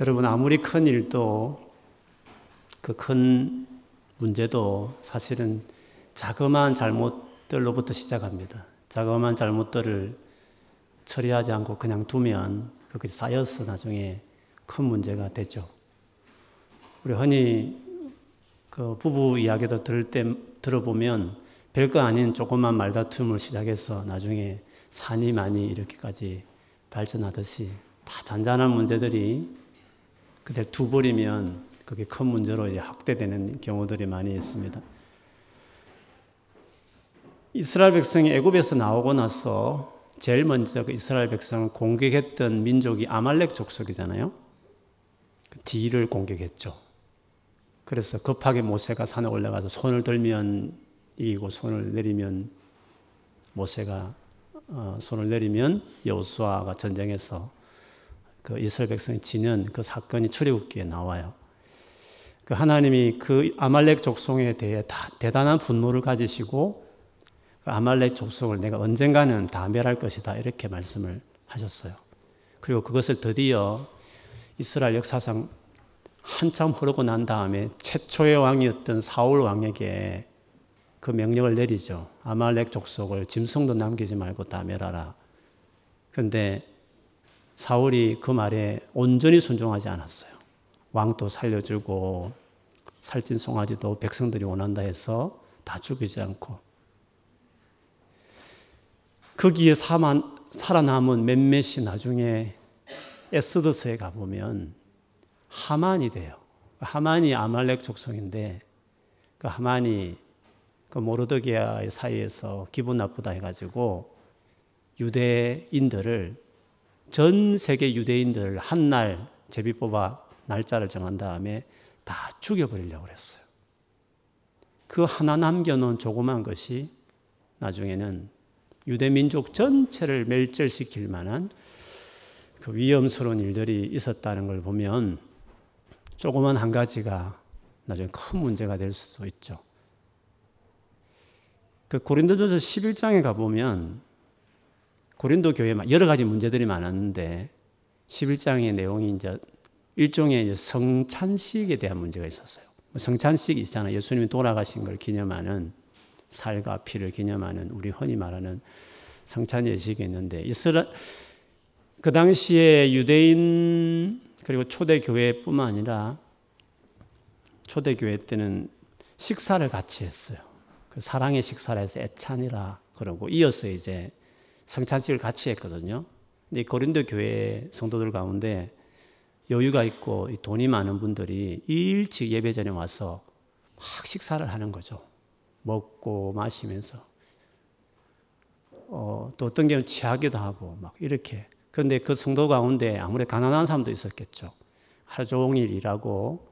여러분 아무리 큰 일도 그 큰 문제도 사실은 자그마한 잘못들로부터 시작합니다. 자그마한 잘못들을 처리하지 않고 그냥 두면 그것이 쌓여서 나중에 큰 문제가 되죠. 우리 흔히 그 부부 이야기도 들을 때 들어보면 별거 아닌 조그만 말다툼을 시작해서 나중에 산이 많이 이렇게까지 발전하듯이 다 잔잔한 문제들이 그대 두버리면 그게 큰 문제로 확대되는 경우들이 많이 있습니다. 이스라엘 백성이 애굽에서 나오고 나서 제일 먼저 그 이스라엘 백성을 공격했던 민족이 아말렉 족속이잖아요. 그 디를 공격했죠. 그래서 급하게 모세가 산에 올라가서 손을 들면 이기고 손을 내리면 모세가 어, 손을 내리면 여호수아가 전쟁에서 그 이스라엘 백성이 지는 그 사건이 출애굽기에 나와요. 그 하나님이 그 아말렉 족속에 대해 다, 대단한 분노를 가지시고 그 아말렉 족속을 내가 언젠가는 다 멸할 것이다 이렇게 말씀을 하셨어요. 그리고 그것을 드디어 이스라엘 역사상 한참 흐르고 난 다음에 최초의 왕이었던 사울 왕에게 그 명령을 내리죠. 아말렉 족속을 짐승도 남기지 말고 다 멸하라. 그런데 사울이 그 말에 온전히 순종하지 않았어요. 왕도 살려주고 살찐 송아지도 백성들이 원한다 해서 다 죽이지 않고 거기에 사만, 살아남은 몇몇이 나중에 에스더스에 가보면 하만이 돼요. 하만이 아말렉 족속인데 그 하만이 그 모르드기아의 사이에서 기분 나쁘다 해가지고 유대인들을 전 세계 유대인들 한 날 제비 뽑아 날짜를 정한 다음에 다 죽여버리려고 그랬어요. 그 하나 남겨놓은 조그만 것이 나중에는 유대 민족 전체를 멸절시킬 만한 그 위험스러운 일들이 있었다는 걸 보면 조그만 한 가지가 나중에 큰 문제가 될 수도 있죠. 그 고린도전서 11장에 가보면 고린도 교회 여러 가지 문제들이 많았는데 11장의 내용이 이제 일종의 성찬식에 대한 문제가 있었어요. 뭐 성찬식 있잖아요. 예수님이 돌아가신 걸 기념하는 살과 피를 기념하는 우리 흔히 말하는 성찬 예식이 있는데 이스라 그 당시에 유대인 그리고 초대 교회뿐만 아니라 초대 교회 때는 식사를 같이 했어요. 그 사랑의 식사를 해서 애찬이라 그러고 이어서 이제 성찬식을 같이 했거든요. 근데 고린도 교회 성도들 가운데 여유가 있고 돈이 많은 분들이 일찍 예배 전에 와서 막 식사를 하는 거죠. 먹고 마시면서. 어, 또 어떤 경우는 취하기도 하고 막 이렇게. 그런데 그 성도 가운데 아무래도 가난한 사람도 있었겠죠. 하루 종일 일하고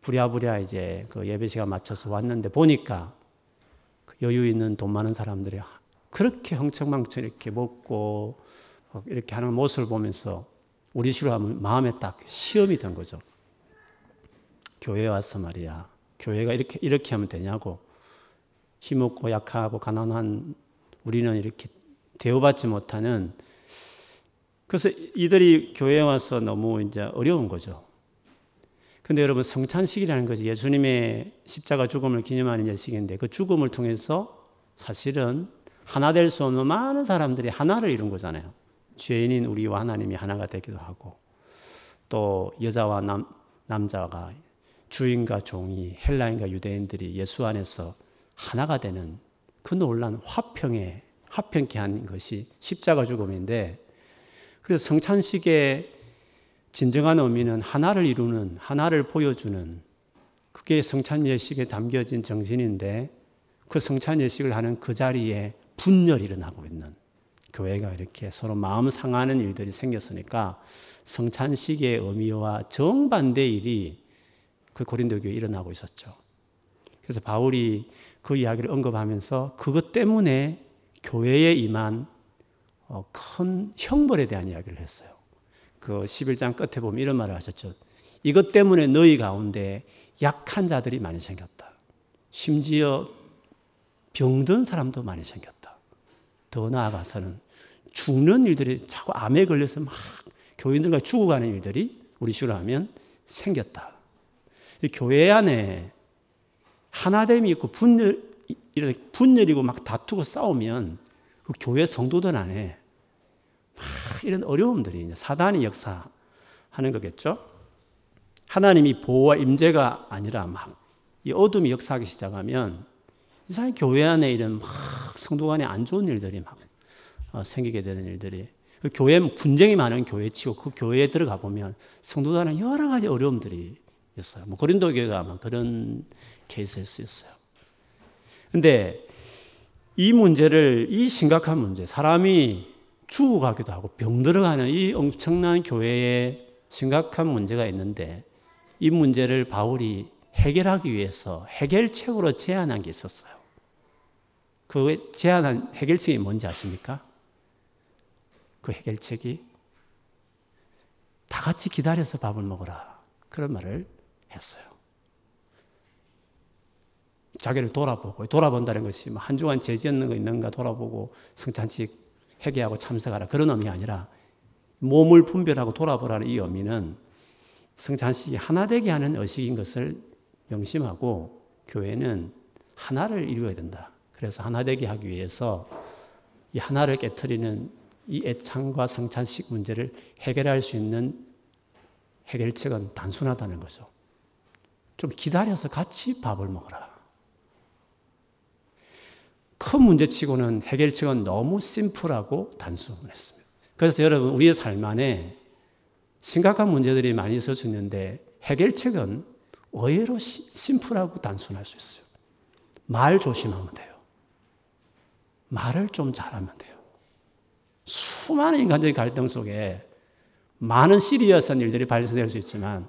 부랴부랴 이제 그 예배 시간 맞춰서 왔는데 보니까 여유 있는 돈 많은 사람들이 그렇게 흥청망청 이렇게 먹고 이렇게 하는 모습을 보면서 우리 식으로 하면 마음에 딱 시험이 된 거죠. 교회에 와서 말이야. 교회가 이렇게, 이렇게 하면 되냐고. 힘없고 약하고 가난한 우리는 이렇게 대우받지 못하는 그래서 이들이 교회에 와서 너무 이제 어려운 거죠. 근데 여러분 성찬식이라는 것이 예수님의 십자가 죽음을 기념하는 예식인데 그 죽음을 통해서 사실은 하나 될 수 없는 많은 사람들이 하나를 이룬 거잖아요. 죄인인 우리와 하나님이 하나가 되기도 하고 또 여자와 남, 남자가 주인과 종이 헬라인과 유대인들이 예수 안에서 하나가 되는 그 놀란 화평에 화평케 한 것이 십자가 죽음인데 그래서 성찬식의 진정한 의미는 하나를 이루는, 하나를 보여주는 그게 성찬 예식에 담겨진 정신인데 그 성찬 예식을 하는 그 자리에 분열이 일어나고 있는 교회가 이렇게 서로 마음 상하는 일들이 생겼으니까 성찬식의 의미와 정반대 일이 그 고린도 교회에 일어나고 있었죠. 그래서 바울이 그 이야기를 언급하면서 그것 때문에 교회에 임한 어, 큰 형벌에 대한 이야기를 했어요. 그 11장 끝에 보면 이런 말을 하셨죠. 이것 때문에 너희 가운데 약한 자들이 많이 생겼다. 심지어 병든 사람도 많이 생겼다. 더 나아가서는 죽는 일들이 자꾸 암에 걸려서 막 교인들과 죽어가는 일들이 우리 식으로 하면 생겼다. 교회 안에 하나됨이 있고 분열, 이렇게 분열이고 막 다투고 싸우면 그 교회 성도들 안에 막 이런 어려움들이 이제 사단이 역사하는 거겠죠. 하나님이 보호와 임재가 아니라 막 이 어둠이 역사하기 시작하면 이상하게 교회 안에 이런 막 성도 간에 안 좋은 일들이 막 어, 생기게 되는 일들이 그 교회 분쟁이 많은 교회치고 그 교회에 들어가 보면 성도들은 여러 가지 어려움들이 있어요. 뭐 고린도 교회가 아마 그런 케이스일 수 있어요. 근데 이 문제를 이 심각한 문제 사람이 죽어가기도 하고 병들어가는 이 엄청난 교회에 심각한 문제가 있는데 이 문제를 바울이 해결하기 위해서 해결책으로 제안한 게 있었어요. 그 제안한 해결책이 뭔지 아십니까? 그 해결책이 다 같이 기다려서 밥을 먹어라. 그런 말을 했어요. 자기를 돌아보고, 돌아본다는 것이 뭐한 주간 죄 지었는 거 있는가 돌아보고 성찬식 회개하고 참석하라. 그런 의미 아니라 몸을 분별하고 돌아보라는 이 의미는 성찬식이 하나 되게 하는 의식인 것을 명심하고 교회는 하나를 이루어야 된다. 그래서 하나 되게 하기 위해서 이 하나를 깨뜨리는 이 애창과 성찬식 문제를 해결할 수 있는 해결책은 단순하다는 거죠. 좀 기다려서 같이 밥을 먹어라. 큰 문제치고는 해결책은 너무 심플하고 단순했습니다. 그래서 여러분, 우리의 삶 안에 심각한 문제들이 많이 있을 수 있는데 해결책은 의외로 심플하고 단순할 수 있어요. 말 조심하면 돼요. 말을 좀 잘하면 돼요. 수많은 인간적인 갈등 속에 많은 시리어스한 일들이 발생될 수 있지만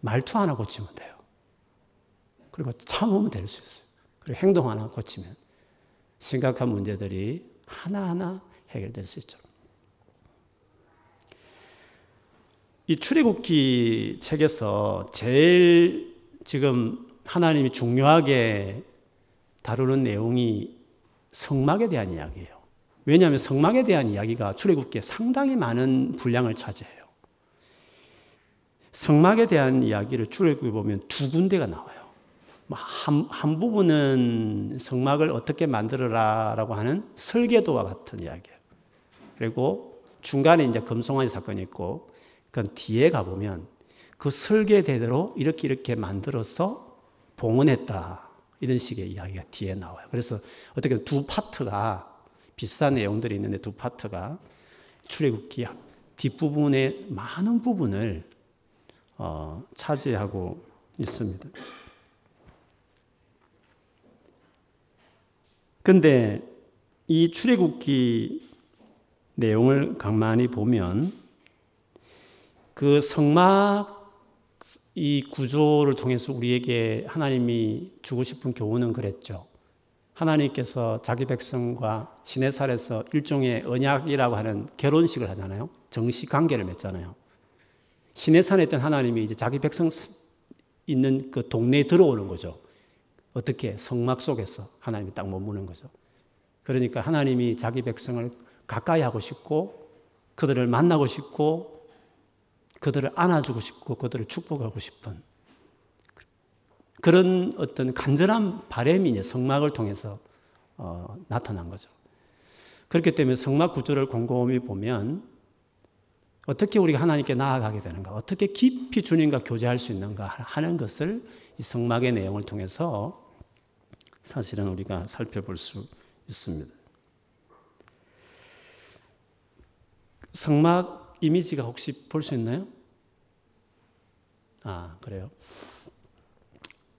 말투 하나 고치면 돼요. 그리고 참으면 될 수 있어요. 그리고 행동 하나 고치면 심각한 문제들이 하나하나 해결될 수 있죠. 이 출애굽기 책에서 제일 지금 하나님이 중요하게 다루는 내용이 성막에 대한 이야기예요. 왜냐하면 성막에 대한 이야기가 출애굽기에 상당히 많은 분량을 차지해요. 성막에 대한 이야기를 출애굽에 보면 두 군데가 나와요. 뭐 한, 한 부분은 성막을 어떻게 만들어라라고 하는 설계도와 같은 이야기예요. 그리고 중간에 이제 금송아지 사건이 있고, 그 뒤에 가보면 그 설계대로 이렇게 이렇게 만들어서 봉헌했다. 이런 식의 이야기가 뒤에 나와요. 그래서 어떻게 두 파트가 비슷한 내용들이 있는데 두 파트가 출애굽기 뒷부분의 많은 부분을 어, 차지하고 있습니다. 근데 이 출애굽기 내용을 가만히 보면 그 성막 이 구조를 통해서 우리에게 하나님이 주고 싶은 교훈은 그랬죠. 하나님께서 자기 백성과 시내살에서 일종의 언약이라고 하는 결혼식을 하잖아요. 정식 관계를 맺잖아요. 시내산에 있던 하나님이 이제 자기 백성 있는 그 동네에 들어오는 거죠. 어떻게 성막 속에서 하나님이 딱 머무는 거죠. 그러니까 하나님이 자기 백성을 가까이 하고 싶고 그들을 만나고 싶고 그들을 안아주고 싶고 그들을 축복하고 싶은 그런 어떤 간절한 바램이 성막을 통해서 어, 나타난 거죠. 그렇기 때문에 성막 구조를 곰곰이 보면 어떻게 우리가 하나님께 나아가게 되는가, 어떻게 깊이 주님과 교제할 수 있는가 하는 것을 이 성막의 내용을 통해서 사실은 우리가 살펴볼 수 있습니다. 성막 이미지가 혹시 볼 수 있나요? 아, 그래요.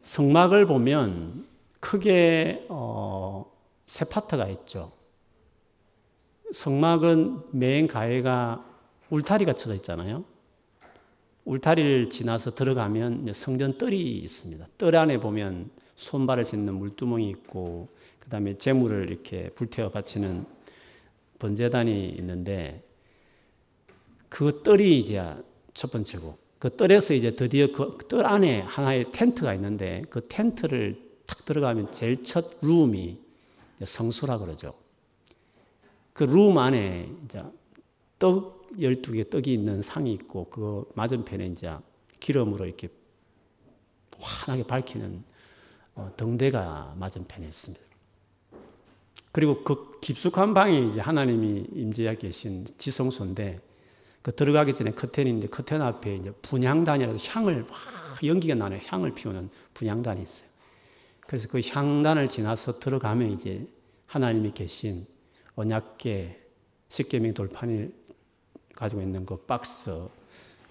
성막을 보면 크게 어, 세 파트가 있죠. 성막은 맨 가해가 울타리가 쳐져 있잖아요. 울타리를 지나서 들어가면 성전 뜰이 있습니다. 뜰 안에 보면 손발을 씻는 물두멍이 있고, 그 다음에 재물을 이렇게 불태워 바치는 번제단이 있는데, 그 뜰이 이제 첫 번째고, 그 뜰에서 이제 드디어 그 뜰 안에 하나의 텐트가 있는데 그 텐트를 탁 들어가면 제일 첫 룸이 성수라 그러죠. 그 룸 안에 이제 떡 12개 떡이 있는 상이 있고 그 맞은편에 이제 기름으로 이렇게 환하게 밝히는 어, 등대가 맞은편에 있습니다. 그리고 그 깊숙한 방에 이제 하나님이 임재하 계신 지성소인데 그 들어가기 전에 커튼인데 커튼 앞에 이제 분향단이라서 향을 확 연기가 나는 향을 피우는 분향단이 있어요. 그래서 그 향단을 지나서 들어가면 이제 하나님이 계신 언약계 십계명 돌판을 가지고 있는 그 박스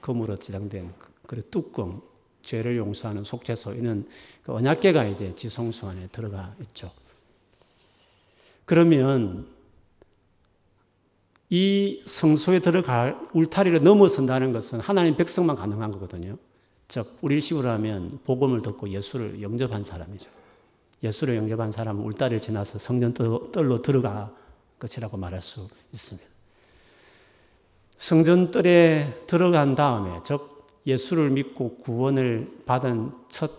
금으로 지장된 그, 그 뚜껑 죄를 용서하는 속죄소 이는 그 언약계가 이제 지성소 안에 들어가 있죠. 그러면 이 성소에 들어갈 울타리를 넘어선다는 것은 하나님 백성만 가능한 거거든요. 즉 우리식으로 하면 복음을 듣고 예수를 영접한 사람이죠. 예수를 영접한 사람은 울타리를 지나서 성전 뜰로 들어가 것이라고 말할 수 있습니다. 성전 뜰에 들어간 다음에 즉 예수를 믿고 구원을 받은 첫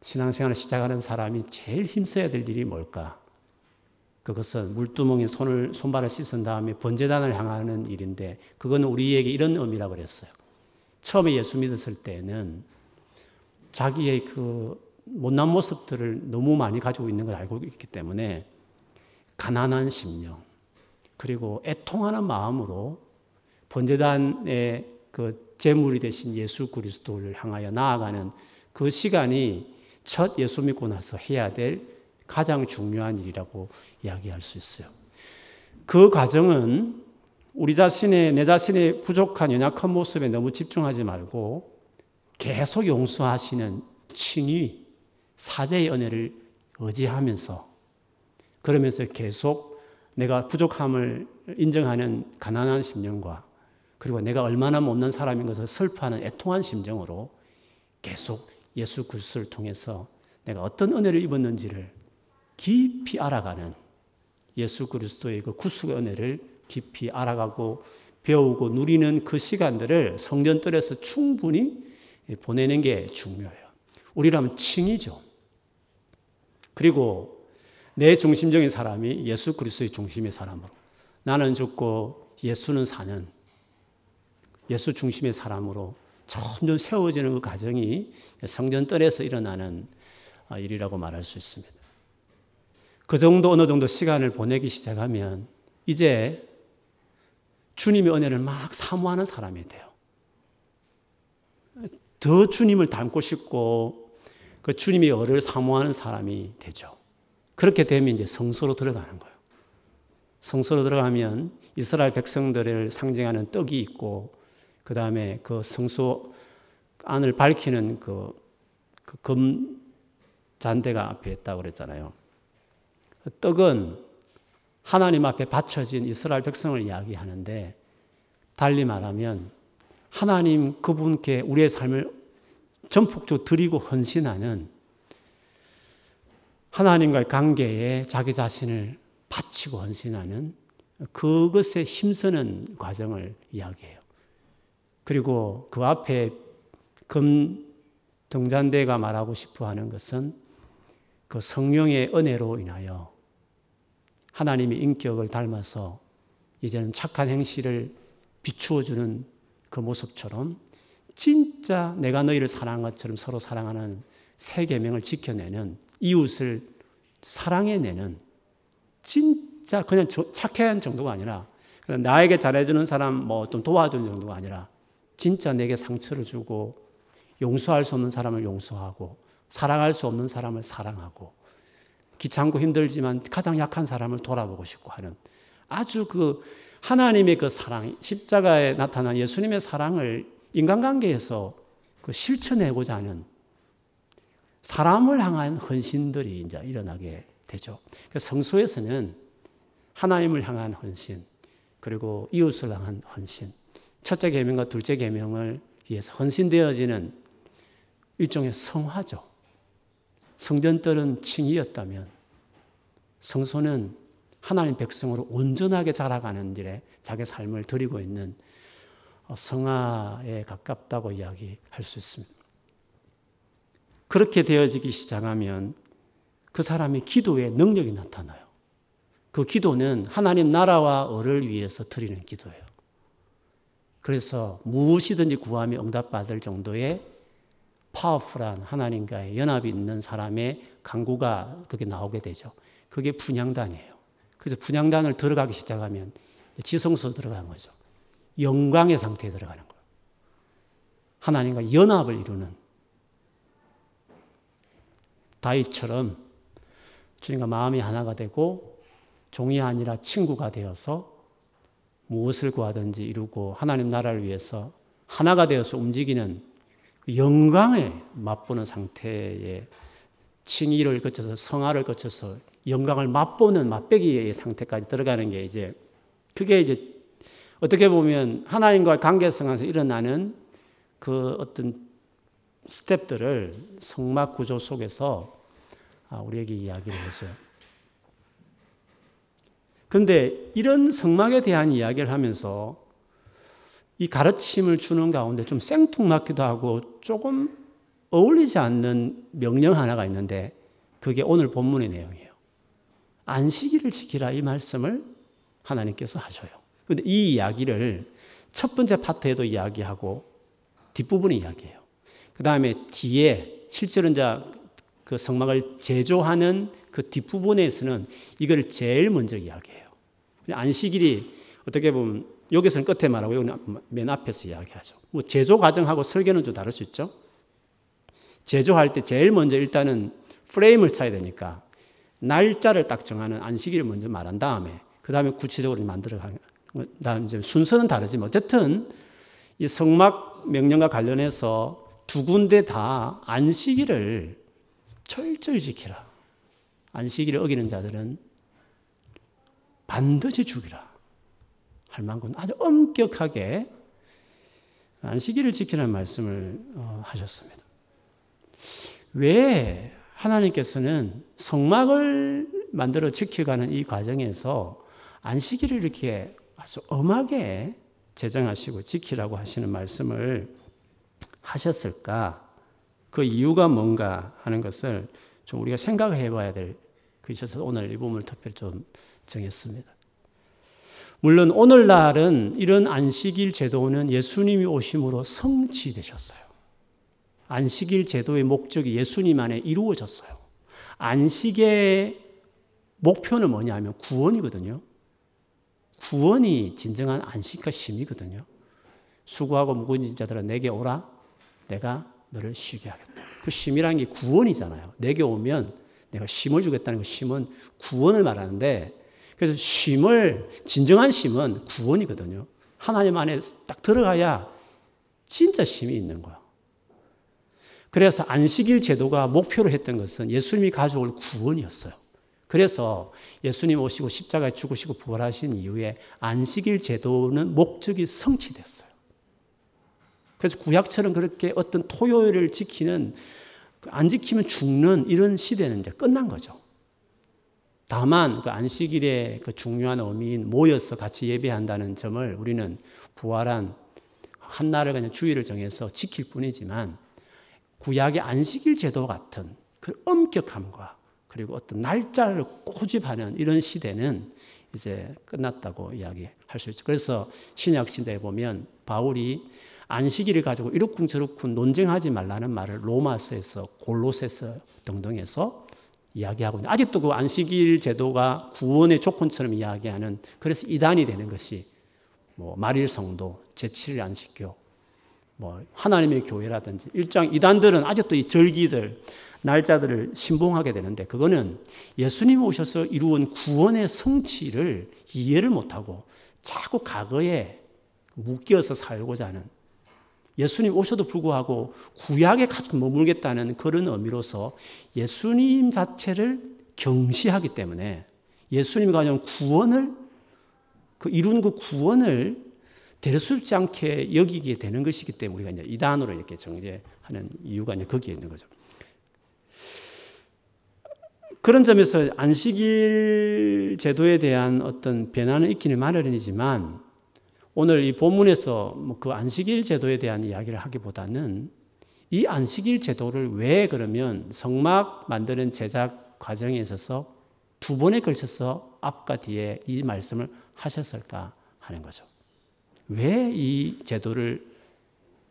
신앙생활을 시작하는 사람이 제일 힘써야 될 일이 뭘까? 그것은 물두멍에 손을 손발을 씻은 다음에 번제단을 향하는 일인데 그거는 우리에게 이런 의미라고 그랬어요. 처음에 예수 믿었을 때는 자기의 그 못난 모습들을 너무 많이 가지고 있는 걸 알고 있기 때문에 가난한 심령 그리고 애통하는 마음으로 번제단의 그 제물이 되신 예수 그리스도를 향하여 나아가는 그 시간이 첫 예수 믿고 나서 해야 될 가장 중요한 일이라고 이야기할 수 있어요. 그 과정은 우리 자신의, 내 자신의 부족한 연약한 모습에 너무 집중하지 말고 계속 용서하시는 칭의, 사제의 은혜를 의지하면서 그러면서 계속 내가 부족함을 인정하는 가난한 심령과 그리고 내가 얼마나 못난 사람인 것을 슬퍼하는 애통한 심정으로 계속 예수 그리스도를 통해서 내가 어떤 은혜를 입었는지를 깊이 알아가는 예수 그리스도의 그 구속의 은혜를 깊이 알아가고 배우고 누리는 그 시간들을 성전뜰에서 충분히 보내는 게 중요해요. 우리라면 칭이죠. 그리고 내 중심적인 사람이 예수 그리스도의 중심의 사람으로 나는 죽고 예수는 사는 예수 중심의 사람으로 점점 세워지는 그 과정이 성전뜰에서 일어나는 일이라고 말할 수 있습니다. 그 정도 어느 정도 시간을 보내기 시작하면 이제 주님의 은혜를 막 사모하는 사람이 돼요. 더 주님을 닮고 싶고 그 주님의 열을 사모하는 사람이 되죠. 그렇게 되면 이제 성소로 들어가는 거예요. 성소로 들어가면 이스라엘 백성들을 상징하는 떡이 있고 그 다음에 그 성소 안을 밝히는 그, 그 잔대가 앞에 있다고 그랬잖아요. 떡은 하나님 앞에 바쳐진 이스라엘 백성을 이야기하는데 달리 말하면 하나님 그분께 우리의 삶을 전폭적으로 드리고 헌신하는 하나님과의 관계에 자기 자신을 바치고 헌신하는 그것에 힘쓰는 과정을 이야기해요. 그리고 그 앞에 금 등잔대가 말하고 싶어 하는 것은 그 성령의 은혜로 인하여 하나님의 인격을 닮아서 이제는 착한 행실을 비추어주는 그 모습처럼 진짜 내가 너희를 사랑한 것처럼 서로 사랑하는 세 계명을 지켜내는 이웃을 사랑해내는 진짜 그냥 착해한 정도가 아니라 나에게 잘해주는 사람 뭐 좀 도와주는 정도가 아니라 진짜 내게 상처를 주고 용서할 수 없는 사람을 용서하고 사랑할 수 없는 사람을 사랑하고 귀찮고 힘들지만 가장 약한 사람을 돌아보고 싶고 하는 아주 그 하나님의 그 사랑, 십자가에 나타난 예수님의 사랑을 인간관계에서 그 실천해고자 하는 사람을 향한 헌신들이 이제 일어나게 되죠. 그 성소에서는 하나님을 향한 헌신, 그리고 이웃을 향한 헌신, 첫째 계명과 둘째 계명을 위해서 헌신되어지는 일종의 성화죠. 성전들은 칭이었다면 성소는 하나님 백성으로 온전하게 자라가는 일에 자기 삶을 드리고 있는 성화에 가깝다고 이야기할 수 있습니다. 그렇게 되어지기 시작하면 그 사람의 기도에 능력이 나타나요. 그 기도는 하나님 나라와 을을 위해서 드리는 기도예요. 그래서 무엇이든지 구하며 응답받을 정도의 파워풀한 하나님과의 연합이 있는 사람의 강구가 그게 나오게 되죠. 그게 분양단이에요. 그래서 분양단을 들어가기 시작하면 지성소 들어가는 거죠. 영광의 상태에 들어가는 거예요. 하나님과 연합을 이루는 다윗처럼 주님과 마음이 하나가 되고 종이 아니라 친구가 되어서 무엇을 구하든지 이루고 하나님 나라를 위해서 하나가 되어서 움직이는 영광에 맛보는 상태의 칭의를 거쳐서 성화를 거쳐서 영광을 맛보는 맛배기의 상태까지 들어가는 게 이제 그게 이제 어떻게 보면 하나님과 관계성에서 일어나는 그 어떤 스텝들을 성막 구조 속에서 아, 우리에게 이야기를 했어요. 그런데 이런 성막에 대한 이야기를 하면서 이 가르침을 주는 가운데 좀 생뚱맞기도 하고 조금 어울리지 않는 명령 하나가 있는데 그게 오늘 본문의 내용이에요. 안식일을 지키라 이 말씀을 하나님께서 하셔요. 근데 이 이야기를 첫 번째 파트에도 이야기하고 뒷부분에 이야기해요. 그 다음에 뒤에 실제로 이제 그 성막을 제조하는 그 뒷부분에서는 이걸 제일 먼저 이야기해요. 안식일이 어떻게 보면 여기서는 끝에 말하고 여기는 맨 앞에서 이야기하죠. 뭐 제조 과정하고 설계는 좀 다를 수 있죠. 제조할 때 제일 먼저 일단은 프레임을 차야 되니까 날짜를 딱 정하는 안식일을 먼저 말한 다음에 그 다음에 구체적으로 만들어 가는 이제 순서는 다르지만 어쨌든 이 성막 명령과 관련해서 두 군데 다 안식일을 철저히 지키라. 안식일을 어기는 자들은 반드시 죽이라. 할 만큼 아주 엄격하게 안식일을 지키라는 말씀을 어, 하셨습니다. 왜 하나님께서는 성막을 만들어 지켜가는 이 과정에서 안식일을 이렇게 아주 엄하게 제정하시고 지키라고 하시는 말씀을 하셨을까? 그 이유가 뭔가 하는 것을 좀 우리가 생각해 봐야 될 것이어서 오늘 이 부분을 특별히 좀 정했습니다. 물론 오늘날은 이런 안식일 제도는 예수님이 오심으로 성취되셨어요. 안식일 제도의 목적이 예수님 안에 이루어졌어요. 안식의 목표는 뭐냐면 구원이거든요. 구원이 진정한 안식과 쉼이거든요. 수고하고 무거운 자들아 내게 오라. 내가 너를 쉬게 하겠다. 그 쉼이라는 게 구원이잖아요. 내게 오면 내가 쉼을 주겠다는 그 쉼은 구원을 말하는데 그래서 쉼을 진정한 쉼은 구원이거든요. 하나님 안에 딱 들어가야 진짜 쉼이 있는 거야. 그래서 안식일 제도가 목표로 했던 것은 예수님이 가져올 구원이었어요. 그래서 예수님 오시고 십자가에 죽으시고 부활하신 이후에 안식일 제도는 목적이 성취됐어요. 그래서 구약처럼 그렇게 어떤 토요일을 지키는 안 지키면 죽는 이런 시대는 이제 끝난 거죠. 다만 그 안식일의 그 중요한 의미인 모여서 같이 예배한다는 점을 우리는 부활한 한 날을 그냥 주일을 정해서 지킬 뿐이지만 구약의 안식일 제도 같은 그 엄격함과 그리고 어떤 날짜를 고집하는 이런 시대는 이제 끝났다고 이야기할 수 있죠. 그래서 신약 시대에 보면 바울이 안식일을 가지고 이렇쿵저렇쿵 논쟁하지 말라는 말을 로마서에서 골로새서 등등에서 이야기하고 있는데 아직도 그 안식일 제도가 구원의 조건처럼 이야기하는 그래서 이단이 되는 것이 뭐 말일 성도, 제7일 안식교, 뭐 하나님의 교회라든지 일장 이단들은 아직도 이 절기들 날짜들을 신봉하게 되는데 그거는 예수님 오셔서 이루은 구원의 성취를 이해를 못하고 자꾸 과거에 묶여서 살고자 하는 예수님 오셔도 불구하고 구약에 가지고 머물겠다는 그런 의미로서 예수님 자체를 경시하기 때문에 예수님이 가진 구원을 그 이룬 그 구원을 대수롭지 않게 여기게 되는 것이기 때문에 우리가 이제 이단으로 이렇게 정죄하는 이유가 이제 거기에 있는 거죠. 그런 점에서 안식일 제도에 대한 어떤 변화는 있기는 마련이지만 오늘 이 본문에서 뭐그 안식일 제도에 대한 이야기를 하기보다는 이 안식일 제도를 왜 그러면 성막 만드는 제작 과정에 있어서 두 번에 걸쳐서 앞과 뒤에 이 말씀을 하셨을까 하는 거죠. 왜 이 제도를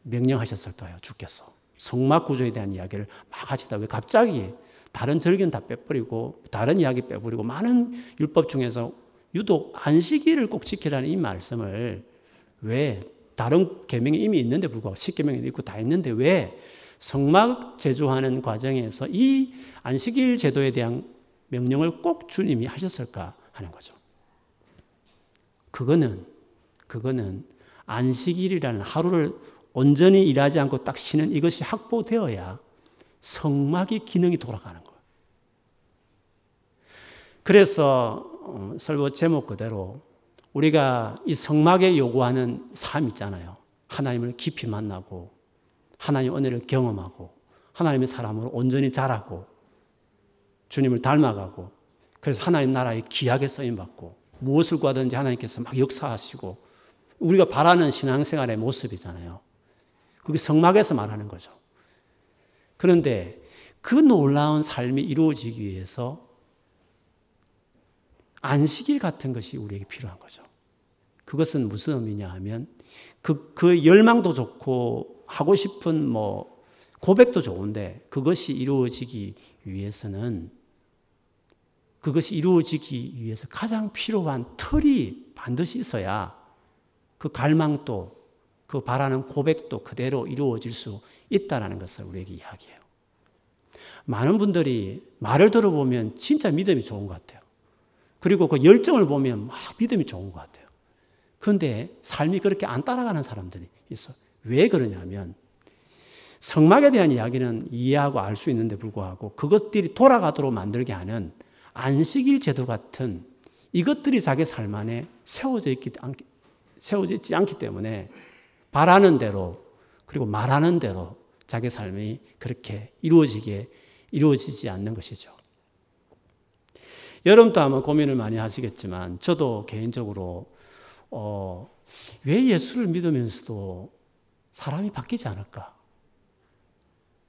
명령하셨을까요? 주께서. 성막 구조에 대한 이야기를 막 하시다. 왜 갑자기 다른 절기는 다 빼버리고 다른 이야기 빼버리고 많은 율법 중에서 유독 안식일을 꼭 지키라는 이 말씀을 왜 다른 계명이 이미 있는데 불구하고 십계명이 있고 다 있는데 왜 성막 제조하는 과정에서 이 안식일 제도에 대한 명령을 꼭 주님이 하셨을까 하는 거죠. 그거는 그거는 안식일이라는 하루를 온전히 일하지 않고 딱 쉬는 이것이 확보되어야 성막의 기능이 돌아가는 거예요. 그래서 어, 설교 제목 그대로 우리가 이 성막에 요구하는 삶 있잖아요. 하나님을 깊이 만나고 하나님 은혜를 경험하고 하나님의 사람으로 온전히 자라고 주님을 닮아가고 그래서 하나님 나라에 귀하게 쓰임 받고 무엇을 구하든지 하나님께서 막 역사하시고 우리가 바라는 신앙생활의 모습이잖아요. 그게 성막에서 말하는 거죠. 그런데 그 놀라운 삶이 이루어지기 위해서 안식일 같은 것이 우리에게 필요한 거죠. 그것은 무슨 의미냐 하면 그, 그 열망도 좋고 하고 싶은 뭐 고백도 좋은데 그것이 이루어지기 위해서는 그것이 이루어지기 위해서 가장 필요한 틀이 반드시 있어야 그 갈망도 그 바라는 고백도 그대로 이루어질 수 있다는 것을 우리에게 이야기해요. 많은 분들이 말을 들어보면 진짜 믿음이 좋은 것 같아요. 그리고 그 열정을 보면 막 믿음이 좋은 것 같아요. 그런데 삶이 그렇게 안 따라가는 사람들이 있어. 왜 그러냐면 성막에 대한 이야기는 이해하고 알 수 있는데 불구하고 그것들이 돌아가도록 만들게 하는 안식일 제도 같은 이것들이 자기 삶 안에 세워져 있기, 세워져 있지 않기 때문에 바라는 대로 그리고 말하는 대로 자기 삶이 그렇게 이루어지게 이루어지지 않는 것이죠. 여러분도 아마 고민을 많이 하시겠지만 저도 개인적으로 어, 왜 예수를 믿으면서도 사람이 바뀌지 않을까?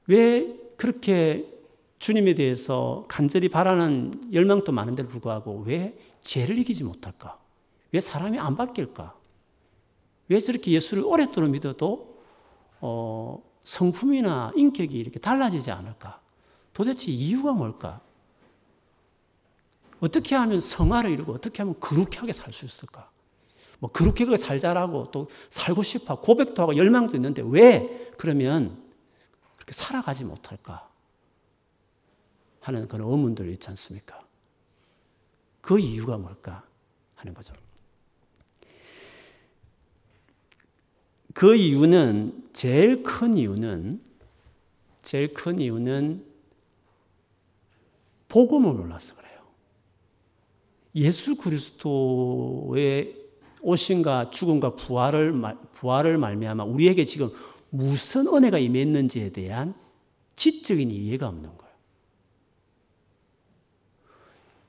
왜 그렇게 주님에 대해서 간절히 바라는 열망도 많은데 불구하고 왜 죄를 이기지 못할까? 왜 사람이 안 바뀔까? 왜 저렇게 예수를 오랫도록 믿어도 어, 성품이나 인격이 이렇게 달라지지 않을까? 도대체 이유가 뭘까? 어떻게 하면 성화를 이루고 어떻게 하면 거룩하게 살 수 있을까? 뭐 그렇게 살자라고 또 살고 싶어 고백도 하고 열망도 있는데 왜 그러면 그렇게 살아가지 못할까 하는 그런 의문들 있지 않습니까? 그 이유가 뭘까 하는 거죠. 그 이유는 제일 큰 이유는 제일 큰 이유는 복음을 몰라서 그래요. 예수 그리스도의 오신과 죽음과 부활을 부활을 말미암아 우리에게 지금 무슨 은혜가 임했는지에 대한 지적인 이해가 없는 거예요.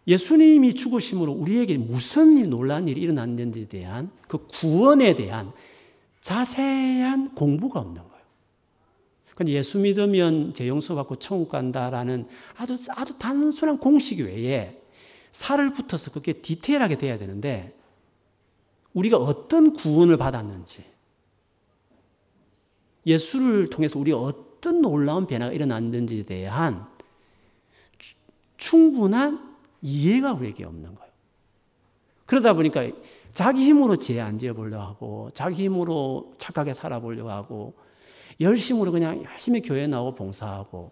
예수님이 죽으심으로 우리에게 무슨 일, 놀란 일이 일어났는지에 대한 그 구원에 대한 자세한 공부가 없는 거예요. 근데 예수 믿으면 재용서 받고 천국 간다라는 아주 아주 단순한 공식 외에 살을 붙어서 그게 디테일하게 돼야 되는데 우리가 어떤 구원을 받았는지 예수를 통해서 우리가 어떤 놀라운 변화가 일어났는지에 대한 충분한 이해가 우리에게 없는 거예요. 그러다 보니까 자기 힘으로 죄 안 지어보려고 하고 자기 힘으로 착하게 살아보려고 하고 열심으로 그냥 열심히 교회 나오고 봉사하고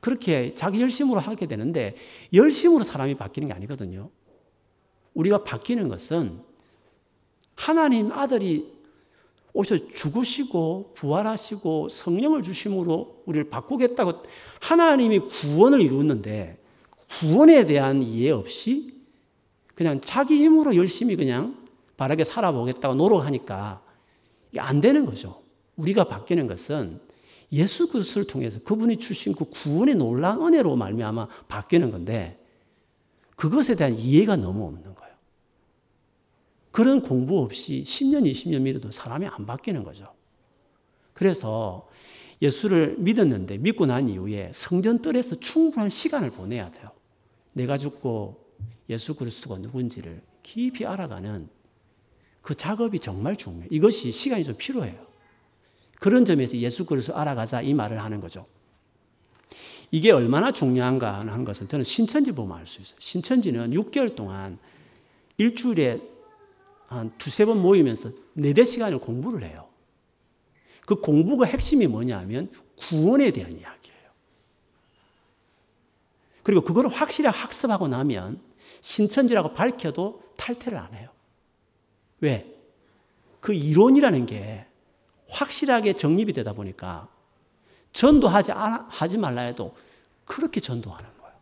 그렇게 자기 열심으로 하게 되는데 열심으로 사람이 바뀌는 게 아니거든요. 우리가 바뀌는 것은 하나님 아들이 오셔 죽으시고 부활하시고 성령을 주심으로 우리를 바꾸겠다고 하나님이 구원을 이루었는데 구원에 대한 이해 없이 그냥 자기 힘으로 열심히 그냥 바르게 살아보겠다고 노력하니까 안 되는 거죠. 우리가 바뀌는 것은 예수 그리스도를 통해서 그분이 주신 그 구원의 놀라운 은혜로 말미암아 바뀌는 건데 그것에 대한 이해가 너무 없는 거예요. 그런 공부 없이 10년, 20년 믿어도 사람이 안 바뀌는 거죠. 그래서 예수를 믿었는데 믿고 난 이후에 성전뜰에서 충분한 시간을 보내야 돼요. 내가 죽고 예수 그리스도가 누군지를 깊이 알아가는 그 작업이 정말 중요해요. 이것이 시간이 좀 필요해요. 그런 점에서 예수 그리스도 알아가자 이 말을 하는 거죠. 이게 얼마나 중요한가 하는 것은 저는 신천지 보면 알 수 있어요. 신천지는 6개월 동안 일주일에 한 두세 번 모이면서 네 대 시간을 공부를 해요. 그 공부가 핵심이 뭐냐면 구원에 대한 이야기예요. 그리고 그걸 확실히 학습하고 나면 신천지라고 밝혀도 탈퇴를 안 해요. 왜? 그 이론이라는 게 확실하게 정립이 되다 보니까 전도하지 하지 말라 해도 그렇게 전도하는 거예요.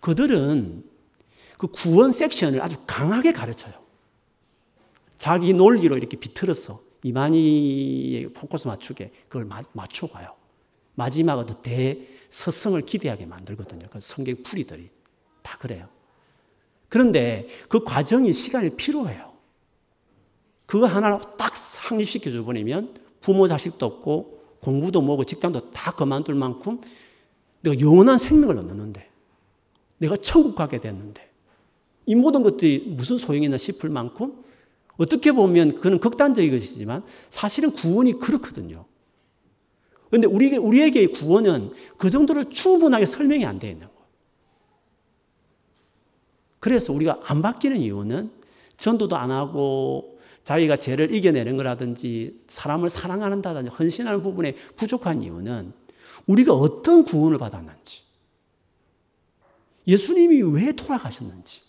그들은 그 구원 섹션을 아주 강하게 가르쳐요. 자기 논리로 이렇게 비틀어서 이만희의 포커스 맞추게 그걸 맞춰가요. 마지막으로 대서성을 기대하게 만들거든요. 그 성경 풀이들이 다 그래요. 그런데 그 과정이 시간이 필요해요. 그거 하나를 딱 확립시켜 줘버리면 부모 자식도 없고 공부도 뭐고 직장도 다 그만둘 만큼 내가 영원한 생명을 얻는데 내가 천국 가게 됐는데 이 모든 것들이 무슨 소용이 있나 싶을 만큼 어떻게 보면 그는 극단적인 것이지만 사실은 구원이 그렇거든요. 그런데 우리, 우리에게의 구원은 그 정도로 충분하게 설명이 안 되어 있는 거예요. 그래서 우리가 안 바뀌는 이유는 전도도 안 하고 자기가 죄를 이겨내는 거라든지 사람을 사랑한다든지 헌신하는 부분에 부족한 이유는 우리가 어떤 구원을 받았는지 예수님이 왜 돌아가셨는지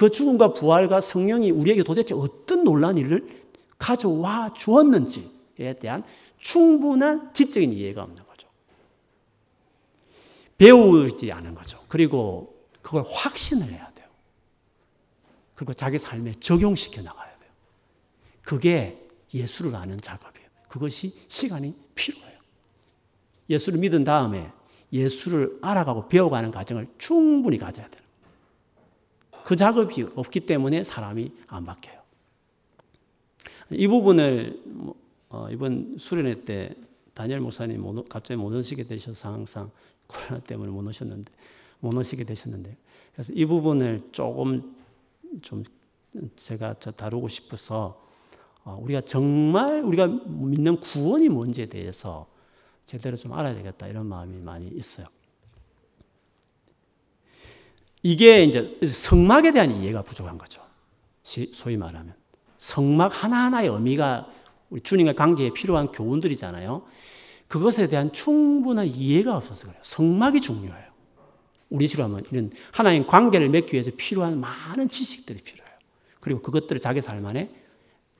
그 죽음과 부활과 성령이 우리에게 도대체 어떤 놀란 일을 가져와 주었는지에 대한 충분한 지적인 이해가 없는 거죠. 배우지 않은 거죠. 그리고 그걸 확신을 해야 돼요. 그리고 자기 삶에 적용시켜 나가야 돼요. 그게 예수를 아는 작업이에요. 그것이 시간이 필요해요. 예수를 믿은 다음에 예수를 알아가고 배워가는 과정을 충분히 가져야 돼요. 그 작업이 없기 때문에 사람이 안 바뀌어요. 이 부분을 뭐, 어, 이번 수련회 때 다니엘 목사님 갑자기 못 오시게 되셔서 항상 코로나 때문에 못 오셨는데 못 오시게 되셨는데 그래서 이 부분을 조금 좀 제가 다루고 싶어서 어, 우리가 정말 우리가 믿는 구원이 뭔지에 대해서 제대로 좀 알아야 되겠다 이런 마음이 많이 있어요. 이게 이제 성막에 대한 이해가 부족한 거죠. 소위 말하면 성막 하나하나의 의미가 우리 주님과 관계에 필요한 교훈들이잖아요. 그것에 대한 충분한 이해가 없어서 그래요. 성막이 중요해요. 우리 식으로 하면 이런 하나님 관계를 맺기 위해서 필요한 많은 지식들이 필요해요. 그리고 그것들을 자기 삶 안에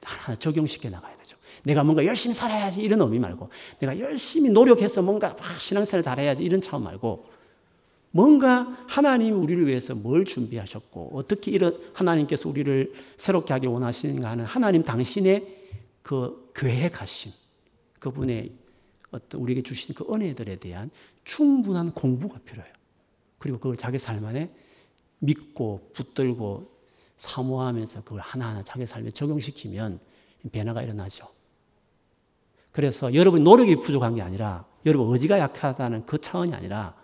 하나 적용시켜 나가야 되죠. 내가 뭔가 열심히 살아야지 이런 의미 말고 내가 열심히 노력해서 뭔가 신앙생활 잘해야지 이런 차원 말고 뭔가 하나님이 우리를 위해서 뭘 준비하셨고 어떻게 이런 하나님께서 우리를 새롭게 하기 원하시는가 하는 하나님 당신의 그 계획하신 그분의 어떤 우리에게 주신 그 은혜들에 대한 충분한 공부가 필요해요. 그리고 그걸 자기 삶 안에 믿고 붙들고 사모하면서 그걸 하나하나 자기 삶에 적용시키면 변화가 일어나죠. 그래서 여러분 노력이 부족한 게 아니라 여러분 의지가 약하다는 그 차원이 아니라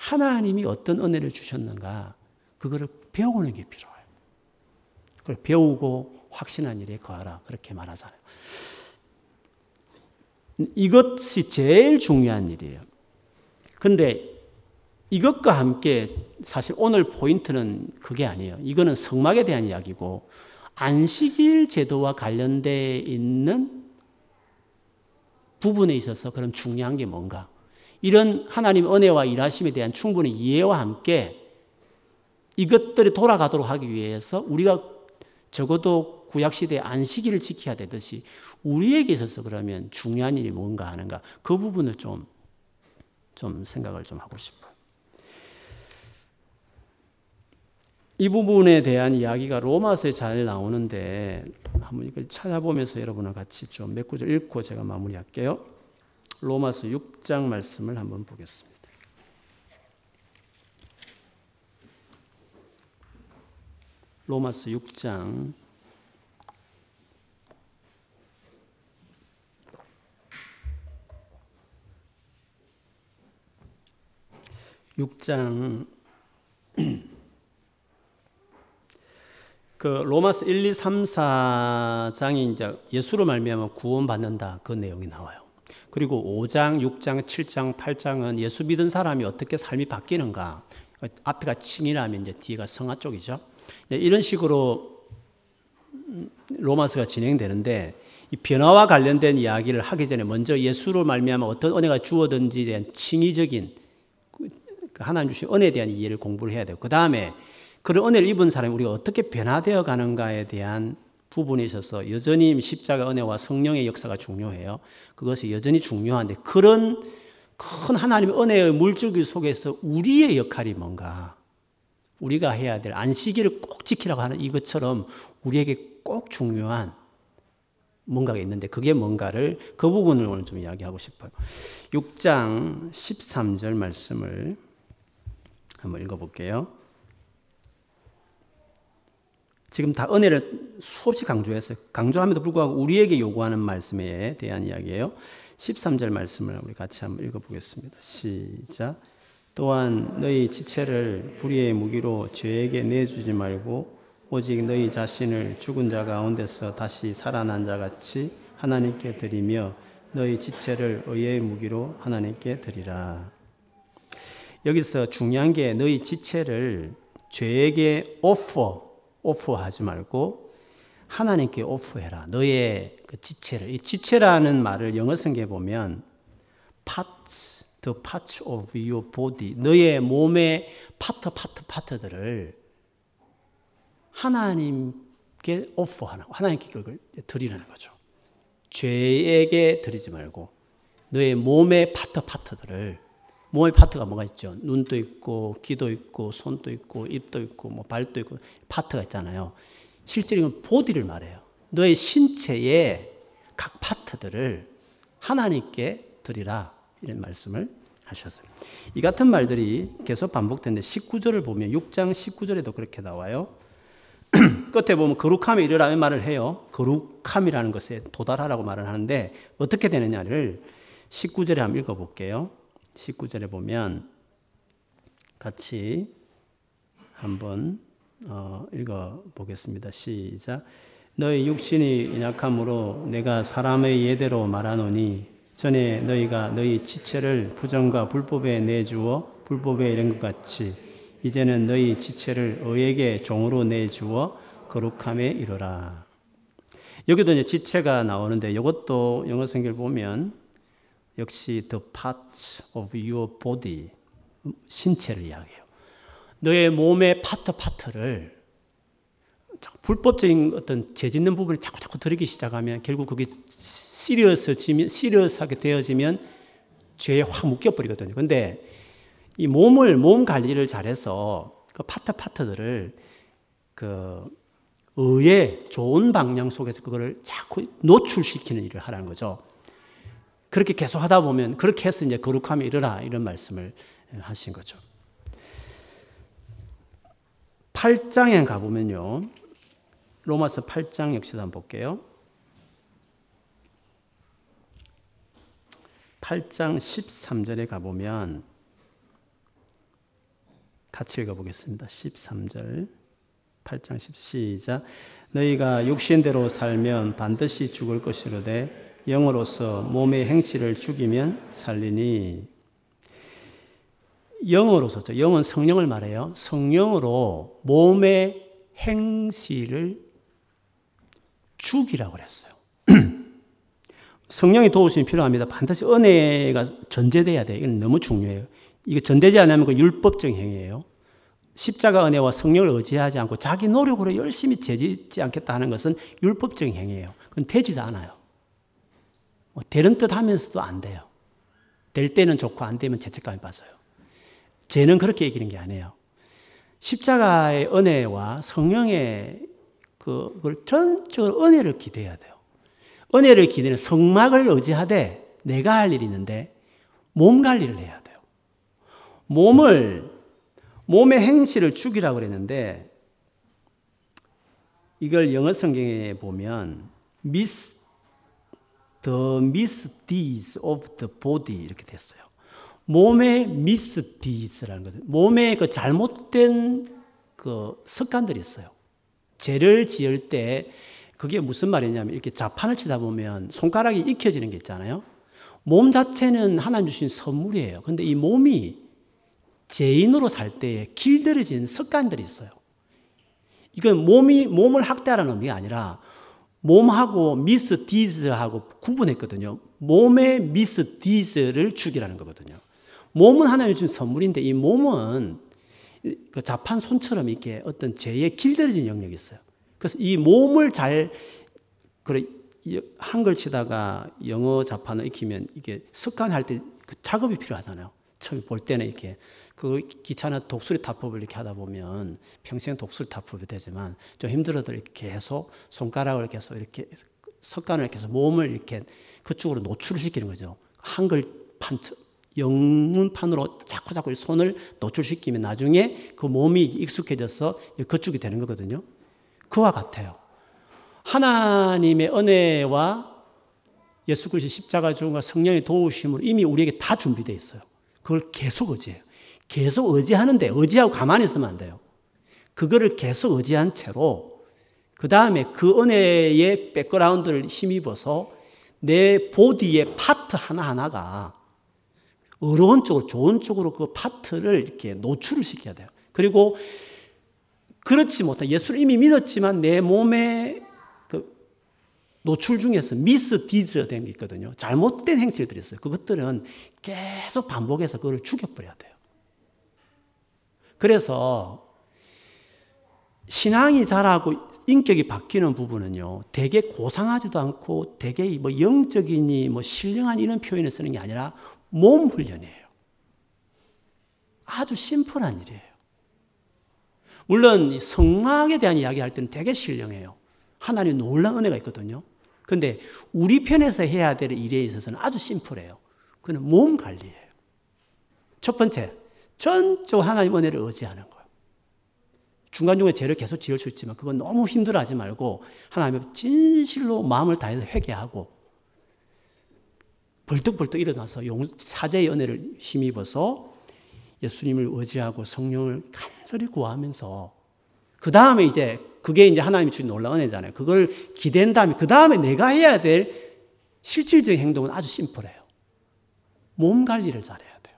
하나님이 어떤 은혜를 주셨는가 그거를 배우는 게 필요해요. 그걸 배우고 확신한 일에 거하라 그렇게 말하잖아요. 이것이 제일 중요한 일이에요. 근데 이것과 함께 사실 오늘 포인트는 그게 아니에요. 이거는 성막에 대한 이야기고 안식일 제도와 관련돼 있는 부분에 있어서 그럼 중요한 게 뭔가? 이런 하나님 은혜와 일하심에 대한 충분히 이해와 함께 이것들이 돌아가도록 하기 위해서 우리가 적어도 구약시대 안식일을 지켜야 되듯이 우리에게 있어서 그러면 중요한 일이 뭔가 하는가 그 부분을 좀, 좀 생각을 좀 하고 싶어요. 이 부분에 대한 이야기가 로마서에 잘 나오는데 한번 이걸 찾아보면서 여러분과 같이 좀 몇 구절 읽고 제가 마무리할게요. 로마서 6장 말씀을 한번 보겠습니다. 로마서 6장 6장 그 로마서 1, 2, 3, 4장이 이제 예수로 말미암아 구원받는다 그 내용이 나와요. 그리고 5장, 6장, 7장, 8장은 예수 믿은 사람이 어떻게 삶이 바뀌는가. 앞에가 칭이라면 이제 뒤가 성화 쪽이죠. 이런 식으로 로마서가 진행되는데 이 변화와 관련된 이야기를 하기 전에 먼저 예수로 말미암아 어떤 은혜가 주어든지에 대한 칭의적인 그 하나님 주신 은혜에 대한 이해를 공부를 해야 돼요. 그 다음에 그런 은혜를 입은 사람이 우리가 어떻게 변화되어 가는가에 대한 부분에 있어서 여전히 십자가 은혜와 성령의 역사가 중요해요. 그것이 여전히 중요한데 그런 큰 하나님의 은혜의 물줄기 속에서 우리의 역할이 뭔가 우리가 해야 될 안식일을 꼭 지키라고 하는 이것처럼 우리에게 꼭 중요한 뭔가가 있는데 그게 뭔가를 그 부분을 오늘 좀 이야기하고 싶어요. 6장 13절 말씀을 한번 읽어볼게요. 지금 다 은혜를 수없이 강조했어요. 강조함에도 불구하고 우리에게 요구하는 말씀에 대한 이야기예요. 13절 말씀을 우리 같이 한번 읽어보겠습니다. 시작. 또한 너희 지체를 불의의 무기로 죄에게 내주지 말고 오직 너희 자신을 죽은 자 가운데서 다시 살아난 자 같이 하나님께 드리며 너희 지체를 의의 무기로 하나님께 드리라. 여기서 중요한 게 너희 지체를 죄에게 오퍼 오프하지 말고 하나님께 오프해라. 너의 그 지체를. 이 지체라는 말을 영어 성경에 보면 parts, the parts of your body. 너의 몸의 파트, 파트, 파트들을 하나님께 오프하는, 하나님께 그걸 드리라는 거죠. 죄에게 드리지 말고 너의 몸의 파트, 파트들을 몸의 파트가 뭐가 있죠? 눈도 있고, 귀도 있고, 손도 있고, 입도 있고, 뭐 발도 있고, 파트가 있잖아요. 실제 이건 보디를 말해요. 너의 신체의 각 파트들을 하나님께 드리라. 이런 말씀을 하셨어요. 이 같은 말들이 계속 반복되는데 19절을 보면 6장 19절에도 그렇게 나와요. 끝에 보면 거룩함에 이르라는 말을 해요. 거룩함이라는 것에 도달하라고 말을 하는데 어떻게 되느냐를 19절에 한번 읽어볼게요. 19절에 보면 같이 한번 어, 읽어 보겠습니다. 시작. 너희 육신이 약함으로 내가 사람의 예대로 말하노니 전에 너희가 너희 지체를 부정과 불법에 내주어 불법에 이른 것 같이 이제는 너희 지체를 의에게 종으로 내주어 거룩함에 이르라. 여기도 이제 지체가 나오는데 이것도 영어 성경을 보면 역시 the parts of your body 신체를 이야기해요. 너의 몸의 파트 파트를 불법적인 어떤 죄짓는 부분에 자꾸 자꾸 들이기 시작하면 결국 그게 시리어스지면 시리어스하게 되어지면 죄에 확 묶여 버리거든요. 근데 이 몸을 몸 관리를 잘해서 그 파트 파트들을 그 의의 좋은 방향 속에서 그거를 자꾸 노출시키는 일을 하라는 거죠. 그렇게 계속 하다 보면 그렇게 해서 이제 거룩함에 이르라 이런 말씀을 하신 거죠. 8장에 가보면요. 로마서 8장 역시도 한번 볼게요. 8장 13절에 가보면 같이 읽어보겠습니다. 13절. 8장 10 시작. 너희가 육신대로 살면 반드시 죽을 것이로되 영으로서 몸의 행실을 죽이면 살리니 영으로서 죠. 영은 성령을 말해요. 성령으로 몸의 행실을 죽이라고 그랬어요. 성령이 도우심이 필요합니다. 반드시 은혜가 전제돼야 돼요. 이건 너무 중요해요. 이거 전되지 않으면 그 율법적 행위예요. 십자가 은혜와 성령을 의지하지 않고 자기 노력으로 열심히 재짓지 않겠다 하는 것은 율법적 행위예요. 그건 되지도 않아요. 뭐 되는 듯 하면서도 안 돼요. 될 때는 좋고 안 되면 죄책감이 빠져요. 죄는 그렇게 얘기하는 게 아니에요. 십자가의 은혜와 성령의 그걸 전적으로 은혜를 기대해야 돼요. 은혜를 기대는 성막을 의지하되 내가 할 일이 있는데 몸 관리를 해야 돼요. 몸을 몸의 행실을 죽이라고 그랬는데 이걸 영어 성경에 보면 미스 the misdeeds of the body 이렇게 됐어요. 몸의 misdeeds라는 거죠. 몸에 그 잘못된 그 습관들이 있어요. 죄를 지을 때 그게 무슨 말이냐면 이렇게 자판을 치다 보면 손가락이 익혀지는 게 있잖아요. 몸 자체는 하나님 주신 선물이에요. 근데 이 몸이 죄인으로 살 때에 길들여진 습관들이 있어요. 이건 몸이 몸을 학대하라는 의미가 아니라 몸하고 미스 디즈하고 구분했거든요. 몸의 미스 디즈를 죽이라는 거거든요. 몸은 하나님 주신 선물인데 이 몸은 그 자판 손처럼 이렇게 어떤 죄에 길들여진 영역이 있어요. 그래서 이 몸을 잘 그래 한글 치다가 영어 자판을 익히면 이게 습관할 때 그 작업이 필요하잖아요. 처음 볼 때는 이렇게 그 기차나 독수리 타법을 이렇게 하다 보면 평생 독수리 타법이 되지만 좀 힘들어도 이렇게 계속 손가락을 계속 이렇게 습관을 계속 몸을 이렇게 그쪽으로 노출시키는 거죠. 한글판 영문판으로 자꾸 자꾸 손을 노출시키면 나중에 그 몸이 익숙해져서 그쪽이 되는 거거든요. 그와 같아요. 하나님의 은혜와 예수 그리스도 십자가 죽음과 성령의 도우심으로 이미 우리에게 다 준비되어 있어요. 그걸 계속 의지해요. 계속 의지하는데 의지하고 가만히 있으면 안 돼요. 그거를 계속 의지한 채로 그 다음에 그 은혜의 백그라운드를 힘입어서 내 보디의 파트 하나하나가 의로운 쪽으로 좋은 쪽으로 그 파트를 이렇게 노출을 시켜야 돼요. 그리고 그렇지 못한 예수를 이미 믿었지만 내 몸에 그 노출 중에서 misdeeds 된 게 있거든요. 잘못된 행실들이 있어요. 그것들은 계속 반복해서 그걸 죽여버려야 돼요. 그래서 신앙이 자라고 인격이 바뀌는 부분은요, 되게 고상하지도 않고 되게 뭐 영적이니 뭐 신령한 이런 표현을 쓰는 게 아니라 몸 훈련이에요. 아주 심플한 일이에요. 물론 성막에 대한 이야기 할 때는 되게 신령해요. 하나님 놀라운 은혜가 있거든요. 근데 우리 편에서 해야 될 일에 있어서는 아주 심플해요. 그는 몸 관리예요. 첫 번째, 전적 하나님 은혜를 의지하는 거예요. 중간중간에 죄를 계속 지을 수 있지만 그건 너무 힘들어 하지 말고 하나님 진실로 마음을 다해서 회개하고 벌떡벌떡 일어나서 용, 사제의 은혜를 힘입어서 예수님을 의지하고 성령을 간절히 구하면서 그 다음에 이제 그게 이제 하나님이 주신 놀라운 은혜잖아요. 그걸 기댄 다음에 그 다음에 내가 해야 될 실질적인 행동은 아주 심플해요. 몸 관리를 잘해야 돼요.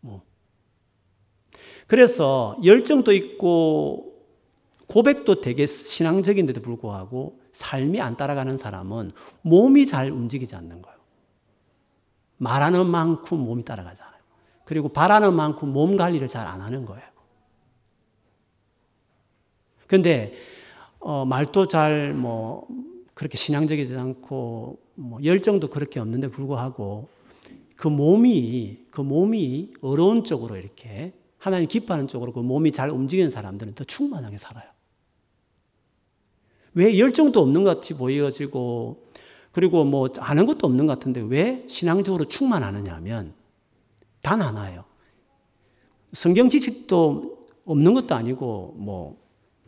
몸. 그래서 열정도 있고 고백도 되게 신앙적인데도 불구하고 삶이 안 따라가는 사람은 몸이 잘 움직이지 않는 거예요. 말하는 만큼 몸이 따라가잖아요. 그리고 바라는 만큼 몸 관리를 잘 안 하는 거예요. 근데 어, 말도 잘 뭐 그렇게 신앙적이지 않고 뭐 열정도 그렇게 없는데 불구하고 그 몸이 그 몸이 어려운 쪽으로 이렇게 하나님 기뻐하는 쪽으로 그 몸이 잘 움직이는 사람들은 더 충만하게 살아요. 왜 열정도 없는 것 같이 보여지고 그리고 뭐 아는 것도 없는 것 같은데 왜 신앙적으로 충만하느냐 하면 단 하나예요. 성경 지식도 없는 것도 아니고 뭐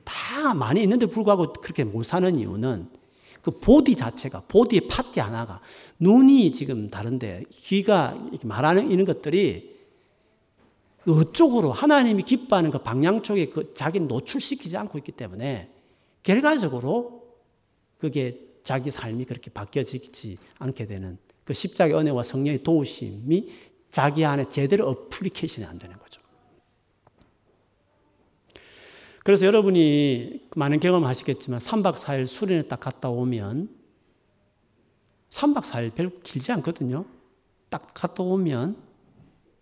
다 많이 있는데 불구하고 그렇게 못 사는 이유는 그 보디 자체가 보디의 파티 하나가 눈이 지금 다른데 귀가 말하는 이런 것들이 어쪽으로 하나님이 기뻐하는 그 방향 쪽에 그 자기 노출시키지 않고 있기 때문에 결과적으로 그게 자기 삶이 그렇게 바뀌어지지 않게 되는 그 십자가의 은혜와 성령의 도우심이 자기 안에 제대로 어플리케이션이 안 되는 거죠. 그래서 여러분이 많은 경험을 하시겠지만 3박 4일 수련회 딱 갔다 오면 3박 4일 별로 길지 않거든요. 딱 갔다 오면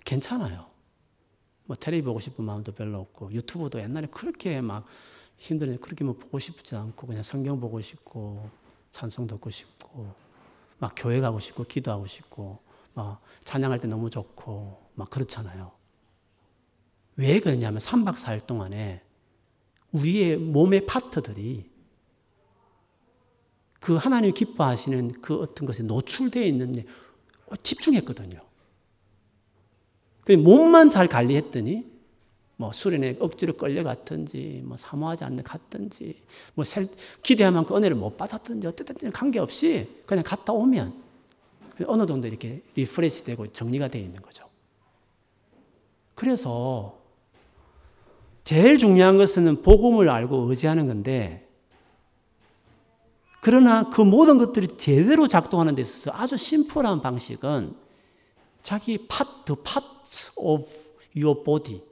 괜찮아요. 뭐 텔레비 보고 싶은 마음도 별로 없고 유튜브도 옛날에 그렇게 막 힘들었는데 그렇게 뭐 보고 싶지 않고 그냥 성경 보고 싶고 찬송 듣고 싶고 막 교회 가고 싶고 기도하고 싶고 막 찬양할 때 너무 좋고 막 그렇잖아요. 왜 그러냐면 3박 4일 동안에 우리의 몸의 파트들이 그 하나님 기뻐하시는 그 어떤 것에 노출되어 있는데 집중했거든요. 몸만 잘 관리했더니 뭐 수련회 억지로 끌려갔든지 뭐 사모하지 않는 갔든지 뭐 기대한 만큼 은혜를 못 받았든지 어쨌든 관계없이 그냥 갔다 오면 어느 정도 이렇게 refresh 되고 정리가 되어 있는 거죠. 그래서 제일 중요한 것은 복음을 알고 의지하는 건데 그러나 그 모든 것들이 제대로 작동하는 데 있어서 아주 심플한 방식은 자기 part, the parts of your body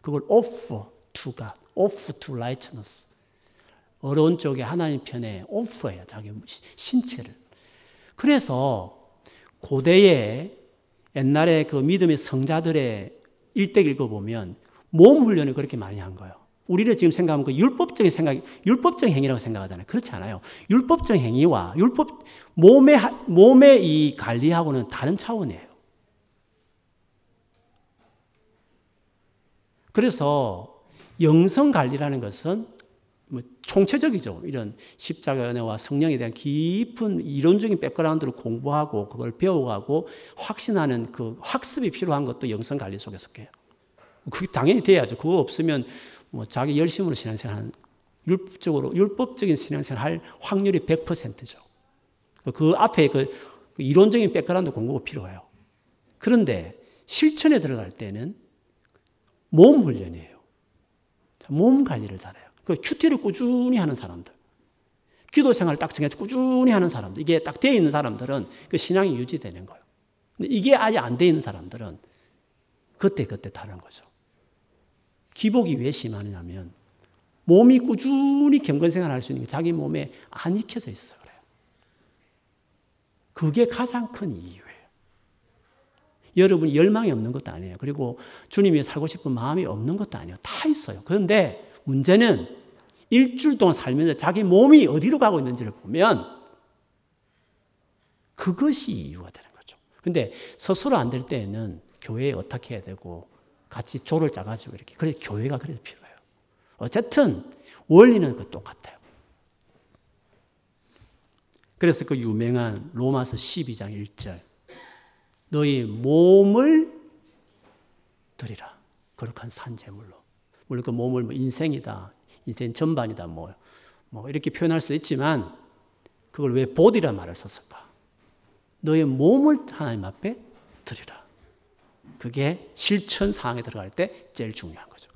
그걸 offer to God, offer to righteousness. 어려운 쪽에 하나님 편에 offer해요 자기 신체를. 그래서 고대에 옛날에 그 믿음의 성자들의 일대 읽어보면 몸 훈련을 그렇게 많이 한 거예요. 우리는 지금 생각하면 그 율법적인 생각, 율법적 행위라고 생각하잖아요. 그렇지 않아요. 율법적 행위와 율법, 몸의, 몸의 이 관리하고는 다른 차원이에요. 그래서 영성 관리라는 것은 뭐 총체적이죠. 이런 십자가 은혜와 성령에 대한 깊은 이론적인 백그라운드를 공부하고 그걸 배워가고 확신하는 그 학습이 필요한 것도 영성 관리 속에 속해요. 그게 당연히 돼야죠. 그거 없으면 뭐 자기 열심으로 신앙생활 율법적으로 율법적인 신앙생활 할 확률이 100%죠. 그 앞에 그, 그 이론적인 백그라운드 공부가 필요해요. 그런데 실천에 들어갈 때는 몸 훈련이에요. 몸 관리를 잘해요. 그 큐티를 꾸준히 하는 사람들. 기도 생활을 딱 정해서 꾸준히 하는 사람들. 이게 딱 되어 있는 사람들은 그 신앙이 유지되는 거예요. 근데 이게 아직 안 되어 있는 사람들은 그때 그때 다른 거죠. 기복이 왜 심하냐면 몸이 꾸준히 경건생활 할수 있는 게 자기 몸에 안 익혀져 있어 그래요. 그게 가장 큰 이유예요. 여러분 열망이 없는 것도 아니에요. 그리고 주님이 살고 싶은 마음이 없는 것도 아니에요. 다 있어요. 그런데 문제는 일주일 동안 살면서 자기 몸이 어디로 가고 있는지를 보면 그것이 이유가 되는 거죠. 근데 스스로 안 될 때에는 교회에 어떻게 해야 되고 같이 조를 짜가지고 이렇게. 그래 교회가 그래도 필요해요. 어쨌든 원리는 그 똑같아요. 그래서 그 유명한 로마서 12장 1절. 너희 몸을 드리라. 거룩한 산재물로. 물론 그 몸을 뭐 인생이다. 인생 전반이다. 뭐, 뭐 이렇게 표현할 수 있지만 그걸 왜 보디라 말을 썼을까? 너의 몸을 하나님 앞에 드리라. 그게 실천 사항에 들어갈 때 제일 중요한 거죠.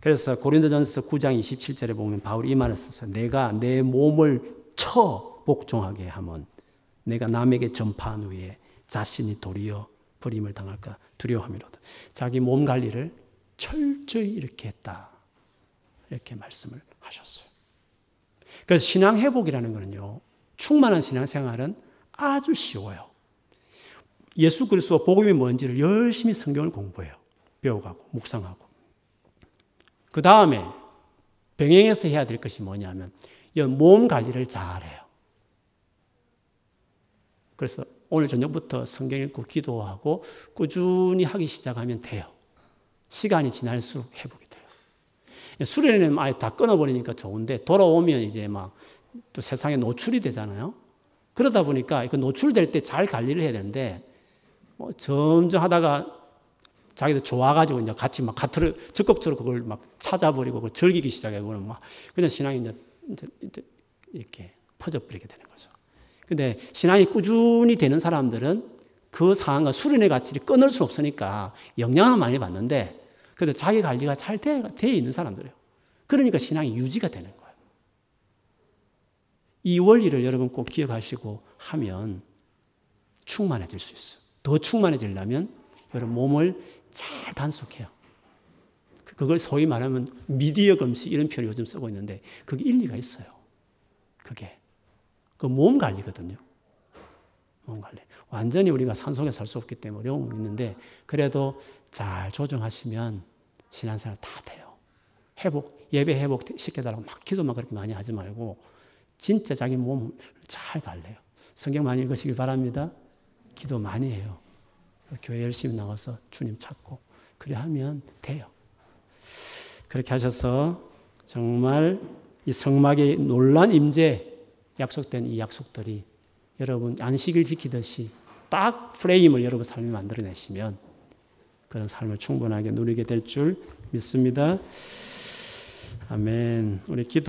그래서 고린도전서 9장 27절에 보면 바울이 이 말을 써서 내가 내 몸을 처 복종하게 하면 내가 남에게 전파한 후에 자신이 도리어 버림을 당할까 두려워함이로다. 자기 몸 관리를 철저히 이렇게 했다. 이렇게 말씀을 하셨어요. 그래서 신앙 회복이라는 거는요. 충만한 신앙 생활은 아주 쉬워요. 예수 그리스도 복음이 뭔지를 열심히 성경을 공부해요. 배워가고 묵상하고. 그 다음에 병행해서 해야 될 것이 뭐냐면 몸 관리를 잘해요. 그래서 오늘 저녁부터 성경 읽고 기도하고 꾸준히 하기 시작하면 돼요. 시간이 지날수록 회복이 돼요. 수련회는 아예 다 끊어버리니까 좋은데 돌아오면 이제 막 또 세상에 노출이 되잖아요. 그러다 보니까 그 노출될 때 잘 관리를 해야 되는데 뭐 점점 하다가 자기도 좋아가지고 이제 같이 막 가트를 적극적으로 그걸 막 찾아버리고 그걸 즐기기 시작해보면 막 그냥 신앙이 이제, 이렇게 퍼져버리게 되는 거죠. 근데 신앙이 꾸준히 되는 사람들은 그 상황과 수련의 가치를 끊을 수 없으니까 영향을 많이 받는데 그래도 자기 관리가 잘 되어 있는 사람들이에요. 그러니까 신앙이 유지가 되는 거예요. 이 원리를 여러분 꼭 기억하시고 하면 충만해질 수 있어요. 더 충만해지려면 여러분 몸을 잘 단속해요. 그걸 소위 말하면 미디어 금식 이런 표현을 요즘 쓰고 있는데 그게 일리가 있어요. 그게. 그 몸 관리거든요. 몸 관리. 완전히 우리가 산속에 살 수 없기 때문에 어려움이 있는데 그래도 잘 조정하시면 신앙생활 다 돼요. 회복, 예배 회복 시켜달라고 막 기도만 그렇게 많이 하지 말고 진짜 자기 몸을 잘 갈래요. 성경 많이 읽으시길 바랍니다. 기도 많이 해요. 교회 열심히 나와서 주님 찾고 그래 하면 돼요. 그렇게 하셔서 정말 이 성막의 논란 임재 약속된 이 약속들이 여러분 안식일 지키듯이 딱 프레임을 여러분 삶에 만들어내시면 그런 삶을 충분하게 누리게 될 줄 믿습니다. 아멘. 우리 기도